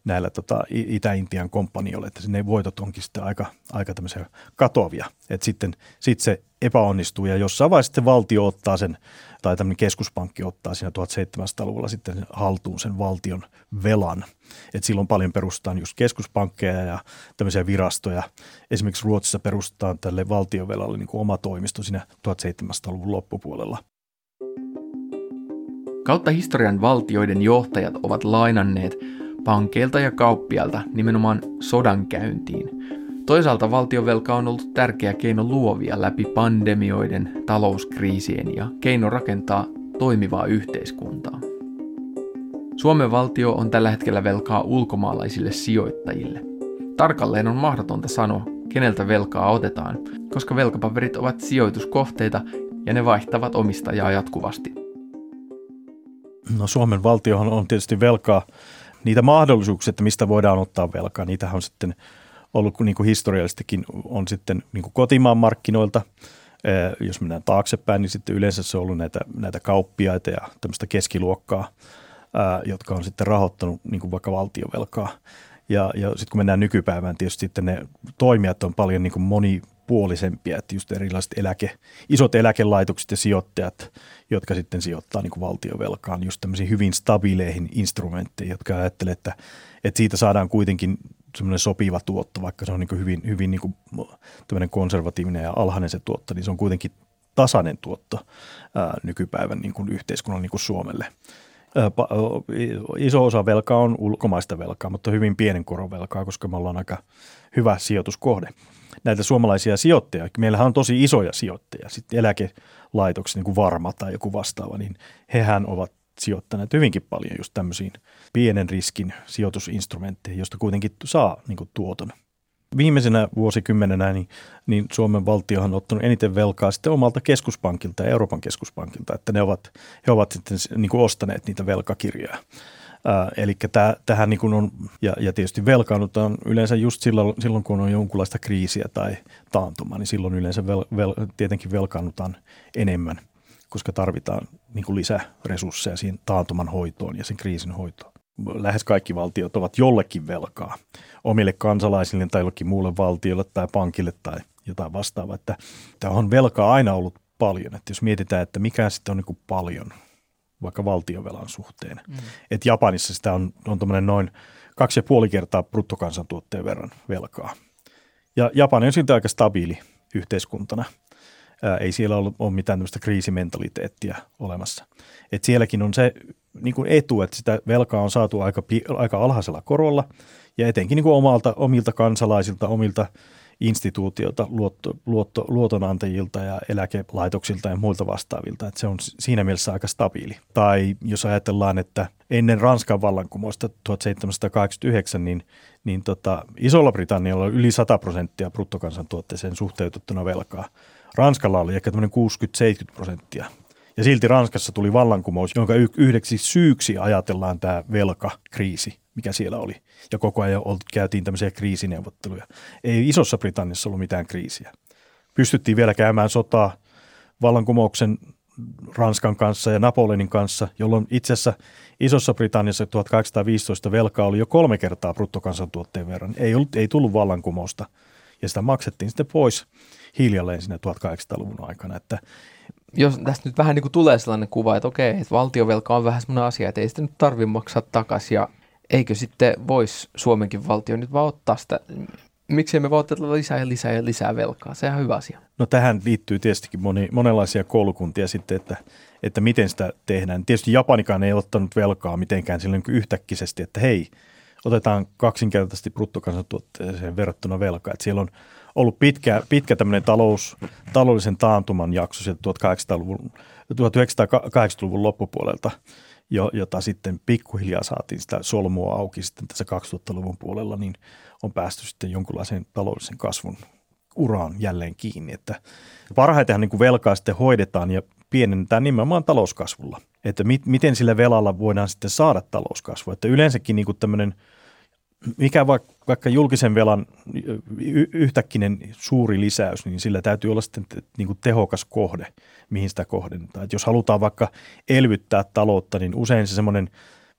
näillä tota, Itä-Intian kompanioilla, että sinne voitot onkin sitten aika, aika tämmöisiä katoavia. Että sitten sit se epäonnistuu ja jossain vaiheessa sitten valtio ottaa sen, tai tämmöinen keskuspankki ottaa siinä 1700-luvulla sitten haltuun sen valtion velan. että silloin paljon perustetaan just keskuspankkeja ja tämmöisiä virastoja. Esimerkiksi Ruotsissa perustetaan tälle valtiovelalle niin kuin oma toimisto siinä 1700-luvun loppupuolella. Kautta historian valtioiden johtajat ovat lainanneet pankeilta ja kauppialta nimenomaan sodan käyntiin. Toisaalta valtiovelka on ollut tärkeä keino luovia läpi pandemioiden, talouskriisien ja keino rakentaa toimivaa yhteiskuntaa. Suomen valtio on tällä hetkellä velkaa ulkomaalaisille sijoittajille. Tarkalleen on mahdotonta sanoa, keneltä velkaa otetaan, koska velkapaperit ovat sijoituskohteita ja ne vaihtavat omistajaa jatkuvasti. No Suomen valtiohan on tietysti velkaa niitä mahdollisuuksia, että mistä voidaan ottaa velkaa, niitä on sitten ollut niin kuin historiallisestikin on sitten niin kuin kotimaan markkinoilta. Jos mennään taaksepäin, niin sitten yleensä se on ollut näitä, näitä kauppiaita ja tämmöistä keskiluokkaa, jotka on sitten rahoittanut niin kuin vaikka valtiovelkaa. Ja, ja sitten kun mennään nykypäivään, tietysti sitten ne toimijat on paljon niin kuin moni, monipuolisempia, että just erilaiset eläke, isot eläkelaitokset ja sijoittajat, jotka sitten sijoittaa niin valtiovelkaan just tämmöisiin hyvin stabiileihin instrumentteihin, jotka ajattelee, että, että siitä saadaan kuitenkin semmoinen sopiva tuotto, vaikka se on niin hyvin, hyvin niin kuin konservatiivinen ja alhainen se tuotto, niin se on kuitenkin tasainen tuotto ää, nykypäivän niin kuin yhteiskunnan niin kuin Suomelle. Ää, pa, iso osa velkaa on ulkomaista velkaa, mutta hyvin pienen koron velkaa, koska me ollaan aika hyvä sijoituskohde näitä suomalaisia sijoittajia. Meillähän on tosi isoja sijoittajia, sitten eläkelaitokset, niin kuin Varma tai joku vastaava, niin hehän ovat sijoittaneet hyvinkin paljon just tämmöisiin pienen riskin sijoitusinstrumentteihin, josta kuitenkin saa niin kuin tuoton. Viimeisenä vuosikymmenenä niin, niin Suomen valtiohan on ottanut eniten velkaa sitten omalta keskuspankilta ja Euroopan keskuspankilta, että ne ovat, he ovat sitten niin kuin ostaneet niitä velkakirjoja. Äh, eli tähän niin on, ja, ja tietysti velkaannutaan yleensä just silloin, silloin, kun on jonkunlaista kriisiä tai taantumaa, niin silloin yleensä vel, vel, tietenkin velkaannutaan enemmän, koska tarvitaan niin kuin lisää resursseja siihen taantuman hoitoon ja sen kriisin hoitoon. Lähes kaikki valtiot ovat jollekin velkaa omille kansalaisille tai jollekin muulle valtiolle tai pankille tai jotain vastaavaa. Että tämä on velkaa aina ollut paljon. Että jos mietitään, että mikä sitten on niin kuin paljon – vaikka valtiovelan suhteen. Mm. Et Japanissa sitä on, on noin kaksi ja puoli kertaa bruttokansantuotteen verran velkaa. Ja Japani on siltä aika stabiili yhteiskuntana. Ää, ei siellä ole, ole mitään tämmöistä kriisimentaliteettia olemassa. Et sielläkin on se niin kuin etu, että sitä velkaa on saatu aika, aika alhaisella korolla ja etenkin niin kuin omalta, omilta kansalaisilta, omilta instituutiota, luotto, luotto, luotonantajilta ja eläkelaitoksilta ja muilta vastaavilta. Että se on siinä mielessä aika stabiili. Tai jos ajatellaan, että ennen Ranskan vallankumousta 1789, niin, niin tota, Isolla Britannialla oli yli 100 prosenttia bruttokansantuotteeseen suhteutettuna velkaa. Ranskalla oli ehkä 60-70 prosenttia. Ja silti Ranskassa tuli vallankumous, jonka yhdeksi syyksi ajatellaan tämä velkakriisi mikä siellä oli. Ja koko ajan käytiin tämmöisiä kriisineuvotteluja. Ei Isossa Britanniassa ollut mitään kriisiä. Pystyttiin vielä käymään sotaa vallankumouksen Ranskan kanssa ja Napoleonin kanssa, jolloin itse asiassa Isossa Britanniassa 1815 velkaa oli jo kolme kertaa bruttokansantuotteen verran. Ei, ollut, ei tullut vallankumousta ja sitä maksettiin sitten pois hiljalleen sinne 1800-luvun aikana. Että jos tästä nyt vähän niin kuin tulee sellainen kuva, että okei, että valtiovelka on vähän sellainen asia, että ei sitä nyt tarvitse maksaa takaisin ja eikö sitten voisi Suomenkin valtio nyt vaan ottaa sitä Miksei me voi ottaa lisää ja lisää ja lisää velkaa? Se on hyvä asia. No tähän liittyy tietystikin moni, monenlaisia koulukuntia sitten, että, että miten sitä tehdään. Tietysti Japanikaan ei ottanut velkaa mitenkään silloin yhtäkkisesti, että hei, otetaan kaksinkertaisesti bruttokansantuotteeseen verrattuna velkaa. Että siellä on ollut pitkä, pitkä tämmöinen talous, taloudellisen taantuman jakso sieltä 1800-luvun, 1980-luvun loppupuolelta, jo, jota sitten pikkuhiljaa saatiin sitä solmua auki sitten tässä 2000-luvun puolella, niin on päästy sitten jonkunlaisen taloudellisen kasvun uraan jälleen kiinni. Että parhaitenhan niin kuin velkaa sitten hoidetaan ja pienennetään nimenomaan talouskasvulla. Että mit, miten sillä velalla voidaan sitten saada talouskasvua. Että yleensäkin niin kuin tämmöinen – mikä vaikka julkisen velan yhtäkkinen suuri lisäys, niin sillä täytyy olla sitten niin kuin tehokas kohde, mihin sitä kohdennetaan. Että jos halutaan vaikka elvyttää taloutta, niin usein se semmoinen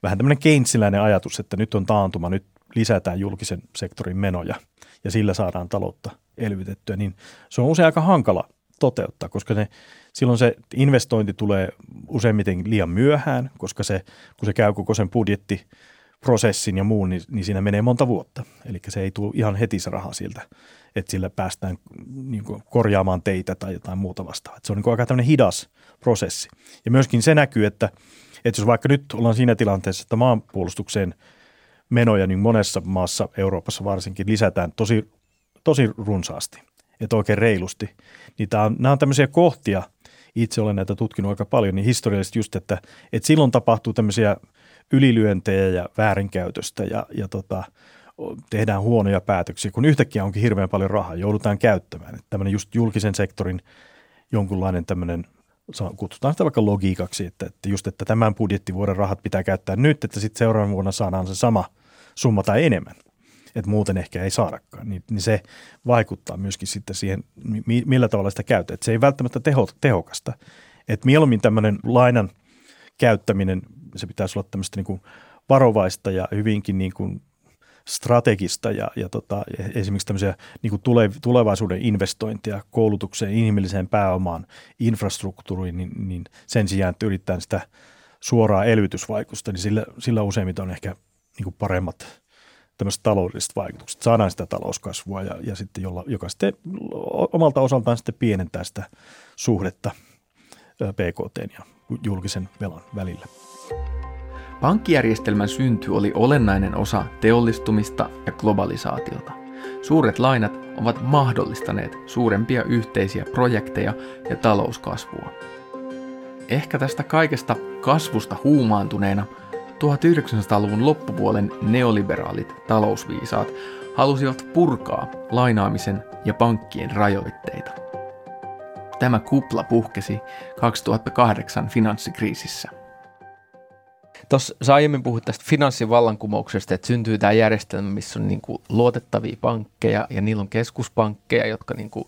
vähän tämmöinen keinsiläinen ajatus, että nyt on taantuma, nyt lisätään julkisen sektorin menoja ja sillä saadaan taloutta elvytettyä, niin se on usein aika hankala toteuttaa, koska ne, silloin se investointi tulee useimmiten liian myöhään, koska se, kun se käy koko sen budjetti prosessin ja muun, niin, niin siinä menee monta vuotta. Eli se ei tule ihan heti se raha siltä, että sillä päästään niin kuin korjaamaan teitä tai jotain muuta vastaavaa. Se on niin kuin aika tämmöinen hidas prosessi. Ja myöskin se näkyy, että, että jos vaikka nyt ollaan siinä tilanteessa, että maanpuolustukseen menoja niin monessa maassa, Euroopassa varsinkin, lisätään tosi, tosi runsaasti, että oikein reilusti, niin tämä on, nämä on tämmöisiä kohtia, itse olen näitä tutkinut aika paljon, niin historiallisesti just, että, että silloin tapahtuu tämmöisiä – ylilyöntejä ja väärinkäytöstä ja, ja tota, tehdään huonoja päätöksiä, kun yhtäkkiä onkin hirveän paljon rahaa, joudutaan käyttämään. Tämmöinen just julkisen sektorin jonkunlainen tämmöinen, kutsutaan sitä vaikka logiikaksi, että, että just, että tämän budjettivuoden rahat pitää käyttää nyt, että sitten seuraavan vuonna saadaan se sama summa tai enemmän, että muuten ehkä ei saadakaan, niin, niin se vaikuttaa myöskin sitten siihen, millä tavalla sitä käytetään. Se ei välttämättä teho, tehokasta. Että mieluummin tämmöinen lainan käyttäminen se pitäisi olla tämmöistä niin kuin varovaista ja hyvinkin niin kuin strategista ja, ja tota, esimerkiksi tämmöisiä niin kuin tule, tulevaisuuden investointeja koulutukseen, inhimilliseen pääomaan, infrastruktuuriin, niin, niin sen sijaan, että yrittää sitä suoraa elvytysvaikutusta, niin sillä, sillä useimmiten on ehkä niin kuin paremmat tämmöiset taloudelliset vaikutukset. Saadaan sitä talouskasvua ja, ja sitten jolla, joka sitten omalta osaltaan sitten pienentää sitä suhdetta PKT ja julkisen velan välillä. Pankkijärjestelmän synty oli olennainen osa teollistumista ja globalisaatiota. Suuret lainat ovat mahdollistaneet suurempia yhteisiä projekteja ja talouskasvua. Ehkä tästä kaikesta kasvusta huumaantuneena 1900-luvun loppupuolen neoliberaalit talousviisaat halusivat purkaa lainaamisen ja pankkien rajoitteita. Tämä kupla puhkesi 2008 finanssikriisissä. Tuossa sä aiemmin puhuit tästä finanssivallankumouksesta, että syntyy tämä järjestelmä, missä on niin kuin luotettavia pankkeja ja niillä on keskuspankkeja, jotka niin kuin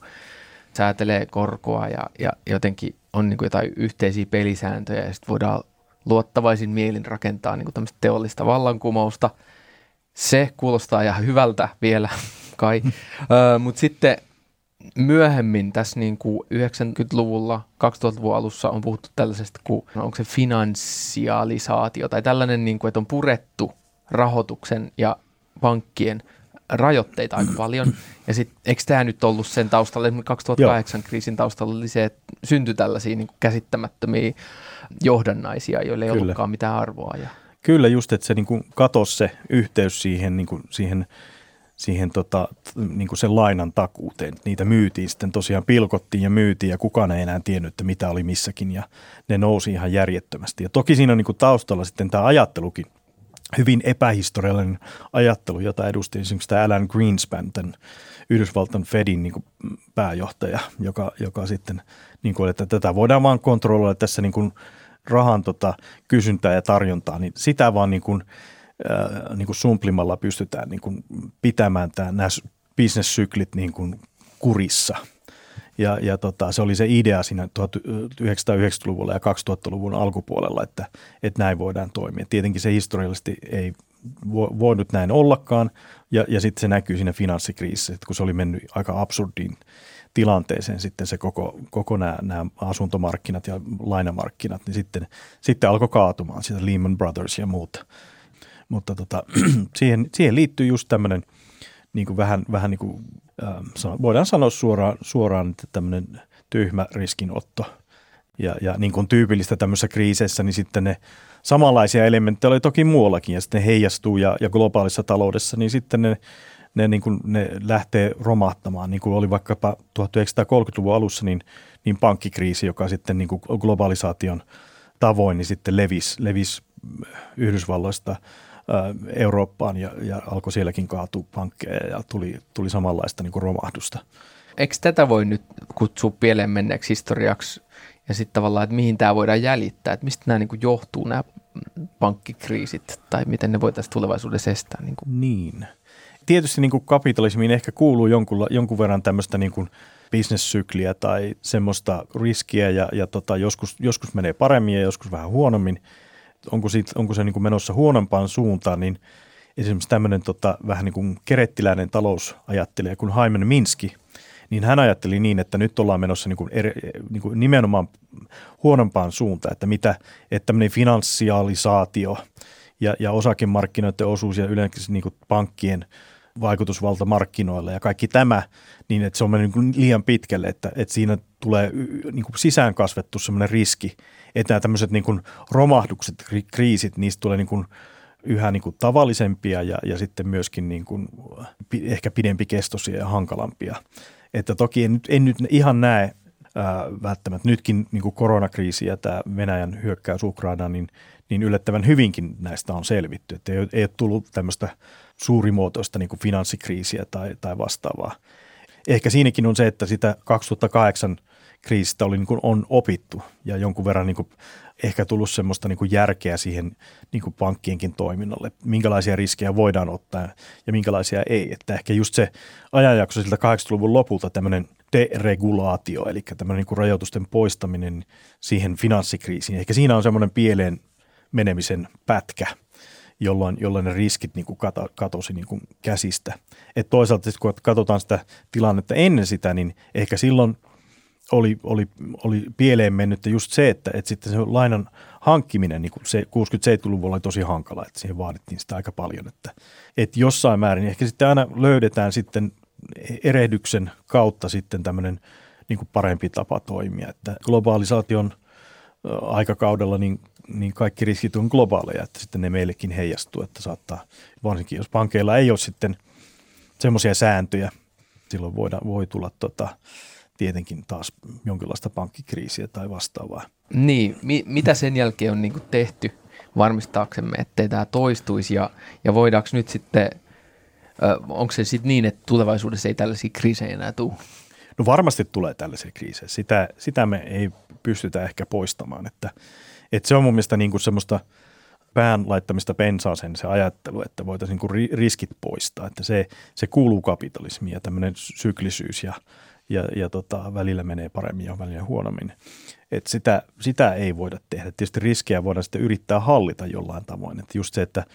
säätelee korkoa ja, ja jotenkin on niin kuin jotain yhteisiä pelisääntöjä ja sitten voidaan luottavaisin mielin rakentaa niin kuin tämmöistä teollista vallankumousta. Se kuulostaa ihan hyvältä vielä kai, mutta sitten myöhemmin tässä niin kuin 90-luvulla, 2000-luvun alussa on puhuttu tällaisesta kuin, no onko se finanssialisaatio tai tällainen, niin kuin, että on purettu rahoituksen ja pankkien rajoitteita aika paljon. Ja sitten eikö tämä nyt ollut sen taustalla, että 2008 Joo. kriisin taustalla oli se, että syntyi tällaisia niin kuin käsittämättömiä johdannaisia, joille ei Kyllä. ollutkaan mitään arvoa. Ja... Kyllä, just, että se niin kuin katosi se yhteys siihen, niin kuin, siihen – siihen tota, niin kuin sen lainan takuuteen. Niitä myytiin sitten tosiaan, pilkottiin ja myytiin ja kukaan ei enää tiennyt, että mitä oli missäkin ja ne nousi ihan järjettömästi. Ja toki siinä on niin kuin taustalla sitten tämä ajattelukin, hyvin epähistoriallinen ajattelu, jota edusti esimerkiksi tämä Alan Greenspan, tämän Yhdysvaltain Fedin niin kuin pääjohtaja, joka, joka sitten, niin kuin, että tätä voidaan vaan kontrolloida tässä niin kuin rahan tota, kysyntää ja tarjontaa, niin sitä vaan niin kuin – niin kuin sumplimalla pystytään niin kuin pitämään tämä, nämä bisnessyklit niin kuin kurissa. Ja, ja tota, se oli se idea siinä 1990-luvulla ja 2000-luvun alkupuolella, että, että näin voidaan toimia. Tietenkin se historiallisesti ei voinut näin ollakaan, ja, ja sitten se näkyy siinä finanssikriisissä, kun se oli mennyt aika absurdiin tilanteeseen sitten se koko, koko nämä, nämä asuntomarkkinat ja lainamarkkinat, niin sitten, sitten alkoi kaatumaan sitä Lehman Brothers ja muuta. Mutta tota, siihen, siihen liittyy just tämmöinen niin kuin vähän, vähän niin kuin, äh, voidaan sanoa suoraan, suoraan että tämmöinen tyhmä riskinotto. Ja, ja niin kuin tyypillistä tämmöisessä kriiseissä, niin sitten ne samanlaisia elementtejä oli toki muuallakin ja sitten ne heijastuu ja, ja globaalissa taloudessa, niin sitten ne, ne, niin kuin, ne lähtee romahtamaan, niin kuin oli vaikkapa 1930-luvun alussa, niin, niin pankkikriisi, joka sitten niin kuin globalisaation tavoin niin sitten levisi, levisi Yhdysvalloista Eurooppaan ja, ja alkoi sielläkin kaatua pankkeja ja tuli, tuli samanlaista niin kuin romahdusta. Eikö tätä voi nyt kutsua pieleen menneeksi historiaksi ja sitten tavallaan, että mihin tämä voidaan jäljittää, että mistä nämä niin kuin johtuu nämä pankkikriisit tai miten ne voitaisiin tulevaisuudessa estää? Niin. Kuin? niin. Tietysti niin kuin kapitalismiin ehkä kuuluu jonkun, jonkun verran tämmöistä niin kuin bisnessykliä tai semmoista riskiä ja, ja tota, joskus, joskus menee paremmin ja joskus vähän huonommin. Onko, siitä, onko se niin kuin menossa huonompaan suuntaan, niin esimerkiksi tämmöinen tota, vähän niin kuin kerettiläinen talousajattelija kuin Haimen Minski, niin hän ajatteli niin, että nyt ollaan menossa niin kuin eri, niin kuin nimenomaan huonompaan suuntaan, että mitä, että tämmöinen finanssialisaatio ja, ja osakemarkkinoiden osuus ja yleensä niin kuin pankkien – vaikutusvalta markkinoilla ja kaikki tämä, niin että se on mennyt niin liian pitkälle, että, että siinä tulee niin kuin sisään kasvettu sellainen riski, että nämä tämmöiset niin kuin romahdukset, kriisit, niistä tulee niin kuin yhä niin kuin tavallisempia ja, ja sitten myöskin niin kuin ehkä pidempikestoisia ja hankalampia. Että toki en, en nyt ihan näe ää, välttämättä nytkin niin kuin koronakriisi ja tämä Venäjän hyökkäys Ukrainaan, niin, niin yllättävän hyvinkin näistä on selvitty. Että ei, ei ole tullut tämmöistä suurimuotoista niin kuin finanssikriisiä tai, tai vastaavaa. Ehkä siinäkin on se, että sitä 2008 kriisistä oli, niin kuin on opittu ja jonkun verran niin kuin ehkä tullut semmoista niin kuin järkeä siihen niin kuin pankkienkin toiminnalle, minkälaisia riskejä voidaan ottaa ja minkälaisia ei. Että ehkä just se ajanjakso siltä 80-luvun lopulta tämmöinen deregulaatio, eli tämmöinen niin kuin rajoitusten poistaminen siihen finanssikriisiin. Ehkä siinä on semmoinen pieleen menemisen pätkä – jolloin, jolloin ne riskit niin kuin kato, katosi niin kuin käsistä. Et toisaalta kun katsotaan sitä tilannetta ennen sitä, niin ehkä silloin oli, oli, oli pieleen mennyt just se, että, että sitten se lainan hankkiminen niin se 60-70-luvulla oli tosi hankala, että siihen vaadittiin sitä aika paljon, että, että jossain määrin. Ehkä sitten aina löydetään sitten erehdyksen kautta sitten tämmöinen niin parempi tapa toimia, että globalisaation aikakaudella niin niin kaikki riskit on globaaleja, että sitten ne meillekin heijastuu, että saattaa, varsinkin jos pankeilla ei ole sitten semmoisia sääntöjä, silloin voida, voi tulla tota, tietenkin taas jonkinlaista pankkikriisiä tai vastaavaa. Niin, mi- mitä sen jälkeen on niin tehty varmistaaksemme, ettei tämä toistuisi ja, ja voidaanko nyt sitten, ö, onko se sitten niin, että tulevaisuudessa ei tällaisia kriisejä enää tule? No varmasti tulee tällaisia kriisejä. Sitä, sitä me ei pystytä ehkä poistamaan, että – et se on mun mielestä niin kuin semmoista pään laittamista pensaaseen se ajattelu, että voitaisiin niin riskit poistaa. Että se, se kuuluu kapitalismiin ja tämmöinen syklisyys ja, ja, ja tota, välillä menee paremmin ja välillä huonommin. Et sitä, sitä ei voida tehdä. Tietysti riskejä voidaan sitten yrittää hallita jollain tavoin. Että just se, että,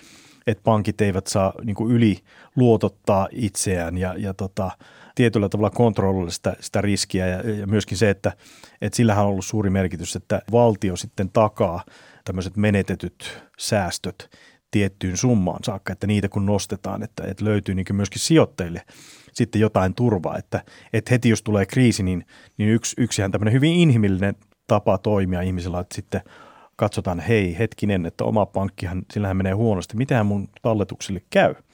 että pankit eivät saa niin kuin yli luotottaa itseään ja, ja tota, tietyllä tavalla kontrolloida sitä, sitä riskiä ja, ja myöskin se, että, että sillähän on ollut suuri merkitys, että valtio sitten takaa tämmöiset menetetyt säästöt tiettyyn summaan saakka, että niitä kun nostetaan, että, että löytyy niin myöskin sijoittajille sitten jotain turvaa, että, että heti jos tulee kriisi, niin, niin yksi, yksihän tämmöinen hyvin inhimillinen tapa toimia ihmisellä, että sitten katsotaan, hei hetkinen, että oma pankkihan, sillähän menee huonosti, mitähän mun talletuksille käy –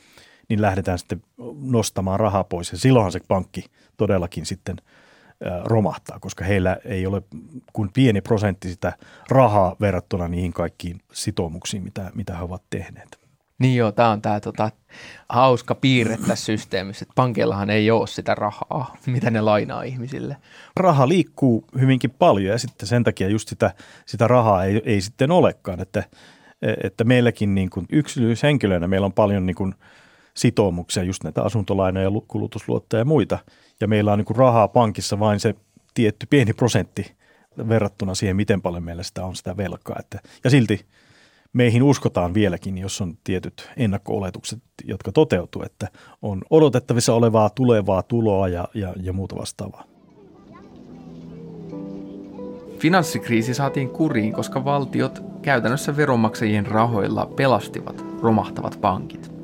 niin lähdetään sitten nostamaan rahaa pois. Ja silloinhan se pankki todellakin sitten romahtaa, koska heillä ei ole kuin pieni prosentti sitä rahaa verrattuna niihin kaikkiin sitoumuksiin, mitä, mitä he ovat tehneet. Niin joo, tämä on tämä tota, hauska piirre tässä systeemissä, että pankeillahan ei ole sitä rahaa, mitä ne lainaa ihmisille. Raha liikkuu hyvinkin paljon ja sitten sen takia just sitä, sitä rahaa ei, ei sitten olekaan, että, että meilläkin niin kuin yksilöishenkilöinä meillä on paljon niin kuin – sitoumuksia, just näitä asuntolainoja, kulutusluottoja ja muita. Ja meillä on niin kuin rahaa pankissa vain se tietty pieni prosentti verrattuna siihen, miten paljon meillä sitä on sitä velkaa. Että, ja silti meihin uskotaan vieläkin, jos on tietyt ennakko-oletukset, jotka toteutuu, että on odotettavissa olevaa tulevaa tuloa ja, ja, ja muuta vastaavaa. Finanssikriisi saatiin kuriin, koska valtiot käytännössä veronmaksajien rahoilla pelastivat romahtavat pankit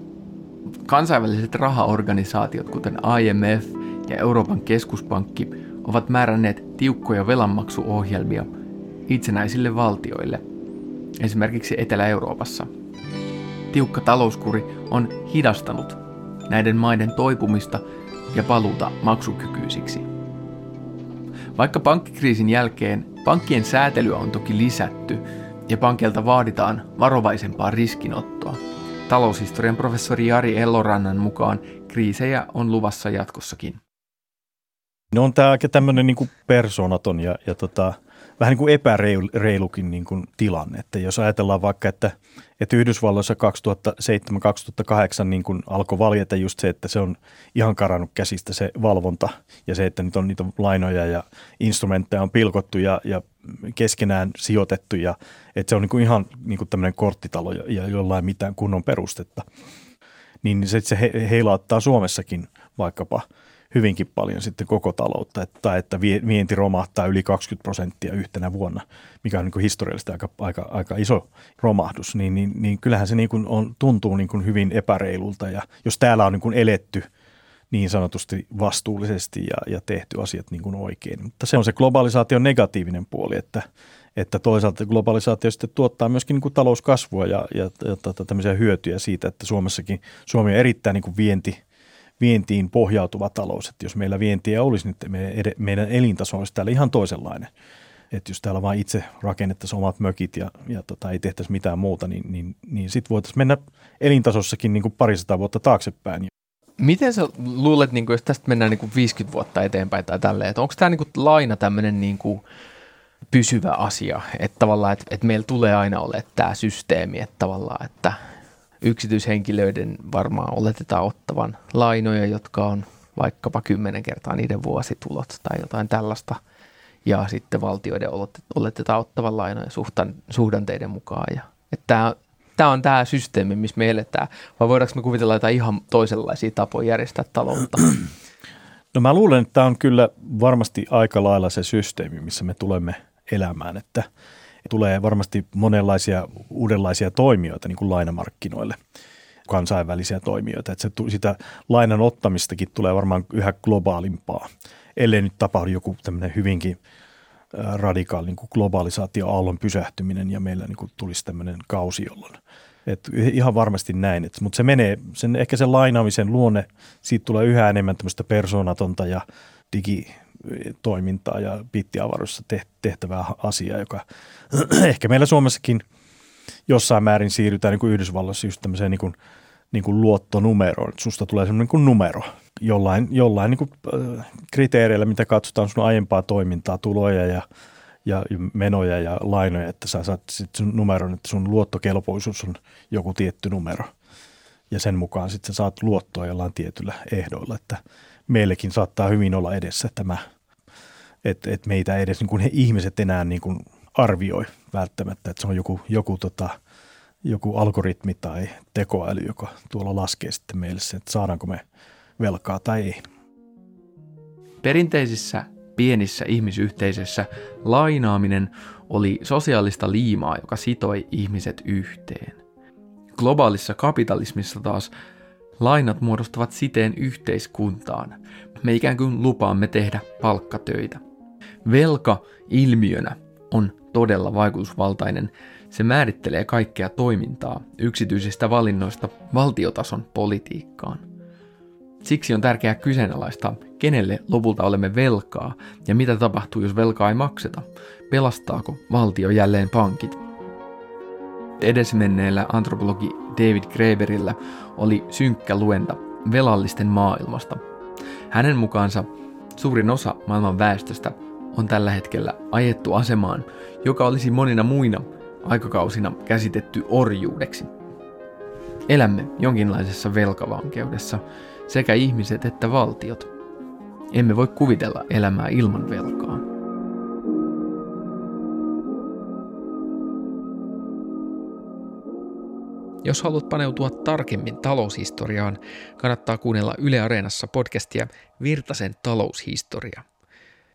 Kansainväliset rahaorganisaatiot, kuten IMF ja Euroopan keskuspankki, ovat määränneet tiukkoja velanmaksuohjelmia itsenäisille valtioille, esimerkiksi Etelä-Euroopassa. Tiukka talouskuri on hidastanut näiden maiden toipumista ja paluuta maksukykyisiksi. Vaikka pankkikriisin jälkeen pankkien säätelyä on toki lisätty ja pankilta vaaditaan varovaisempaa riskinottoa, taloushistorian professori Jari Ellorannan mukaan kriisejä on luvassa jatkossakin. No on tämä aika tämmöinen niin persoonaton ja, ja tota, vähän niin kuin epäreilukin niin kuin tilanne. Että jos ajatellaan vaikka, että, että Yhdysvalloissa 2007-2008 niin kuin alkoi valjeta just se, että se on ihan karannut käsistä se valvonta ja se, että nyt on niitä lainoja ja instrumentteja on pilkottu ja, ja keskenään sijoitettu ja että se on niin kuin ihan niin kuin tämmöinen korttitalo ja jollain mitään kunnon perustetta. Niin se, se heilauttaa Suomessakin vaikkapa – hyvinkin paljon sitten koko taloutta, että, että vienti romahtaa yli 20 prosenttia yhtenä vuonna, mikä on niin historiallisesti aika, aika, aika iso romahdus, niin, niin, niin kyllähän se niin kuin on, tuntuu niin kuin hyvin epäreilulta ja jos täällä on niin kuin eletty niin sanotusti vastuullisesti ja, ja tehty asiat niin kuin oikein. Mutta se on se globalisaation negatiivinen puoli, että, että toisaalta globalisaatio sitten tuottaa myöskin niin kuin talouskasvua ja, ja, ja tota, tämmöisiä hyötyjä siitä, että Suomessakin, Suomi on erittäin niin kuin vienti, vientiin pohjautuva talous. Että jos meillä vientiä olisi, niin meidän elintaso olisi täällä ihan toisenlainen. Että jos täällä vain itse rakennettaisiin omat mökit ja, ja tota, ei tehtäisi mitään muuta, niin, niin, niin sitten voitaisiin mennä elintasossakin niin kuin parisataa vuotta taaksepäin. Miten sä luulet, niin kuin, jos tästä mennään niin kuin 50 vuotta eteenpäin tai tälleen, että onko tämä niin laina tämmöinen niin kuin pysyvä asia, että tavallaan, että, että meillä tulee aina olla tämä systeemi, että tavallaan, että yksityishenkilöiden varmaan oletetaan ottavan lainoja, jotka on vaikkapa kymmenen kertaa niiden vuositulot tai jotain tällaista. Ja sitten valtioiden oletetaan ottavan lainoja suhtan, suhdanteiden mukaan. Ja, että tämä, on tämä systeemi, missä me eletään. Vai voidaanko me kuvitella jotain ihan toisenlaisia tapoja järjestää taloutta? No mä luulen, että tämä on kyllä varmasti aika lailla se systeemi, missä me tulemme elämään, että – tulee varmasti monenlaisia uudenlaisia toimijoita niin kuin lainamarkkinoille kansainvälisiä toimijoita. Että se, sitä lainan ottamistakin tulee varmaan yhä globaalimpaa, ellei nyt tapahdu joku tämmöinen hyvinkin radikaali niin kuin globalisaatioaallon pysähtyminen ja meillä niin kuin tulisi tämmöinen kausi, jolloin et ihan varmasti näin, Et, mutta se menee, sen, ehkä sen lainaamisen luonne, siitä tulee yhä enemmän tämmöistä persoonatonta ja digi, toimintaa ja bittiavaruudessa tehtävää asiaa, joka ehkä meillä Suomessakin jossain määrin siirrytään niin kuin Yhdysvalloissa just tämmöiseen niin kuin, niin kuin luottonumeroon, että susta tulee semmoinen niin numero jollain, jollain niin kuin kriteereillä, mitä katsotaan sun aiempaa toimintaa, tuloja ja, ja menoja ja lainoja, että sä saat sitten sun numeron, että sun luottokelpoisuus on joku tietty numero. Ja sen mukaan sitten saat luottoa jollain tietyllä ehdoilla, että meillekin saattaa hyvin olla edessä tämä – että et meitä edes niin kuin he ihmiset enää niin kuin arvioi välttämättä, että se on joku, joku, tota, joku algoritmi tai tekoäly, joka tuolla laskee sitten meille sen, että saadaanko me velkaa tai ei. Perinteisissä pienissä ihmisyhteisöissä lainaaminen oli sosiaalista liimaa, joka sitoi ihmiset yhteen. Globaalissa kapitalismissa taas lainat muodostavat siteen yhteiskuntaan. Me ikään kuin lupaamme tehdä palkkatöitä. Velka ilmiönä on todella vaikutusvaltainen. Se määrittelee kaikkea toimintaa yksityisistä valinnoista valtiotason politiikkaan. Siksi on tärkeää kyseenalaistaa, kenelle lopulta olemme velkaa ja mitä tapahtuu, jos velkaa ei makseta. Pelastaako valtio jälleen pankit? Edesmenneellä antropologi David Graeberillä oli synkkä luenta velallisten maailmasta. Hänen mukaansa suurin osa maailman väestöstä on tällä hetkellä ajettu asemaan, joka olisi monina muina aikakausina käsitetty orjuudeksi. Elämme jonkinlaisessa velkavankeudessa, sekä ihmiset että valtiot. Emme voi kuvitella elämää ilman velkaa. Jos haluat paneutua tarkemmin taloushistoriaan, kannattaa kuunnella Yle Areenassa podcastia Virtasen taloushistoria –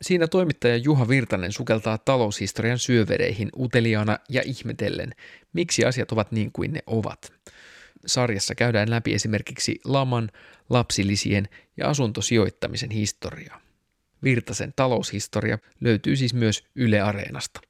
Siinä toimittaja Juha Virtanen sukeltaa taloushistorian syövereihin uteliaana ja ihmetellen, miksi asiat ovat niin kuin ne ovat. Sarjassa käydään läpi esimerkiksi laman, lapsilisien ja asuntosijoittamisen historiaa. Virtasen taloushistoria löytyy siis myös Yle Areenasta.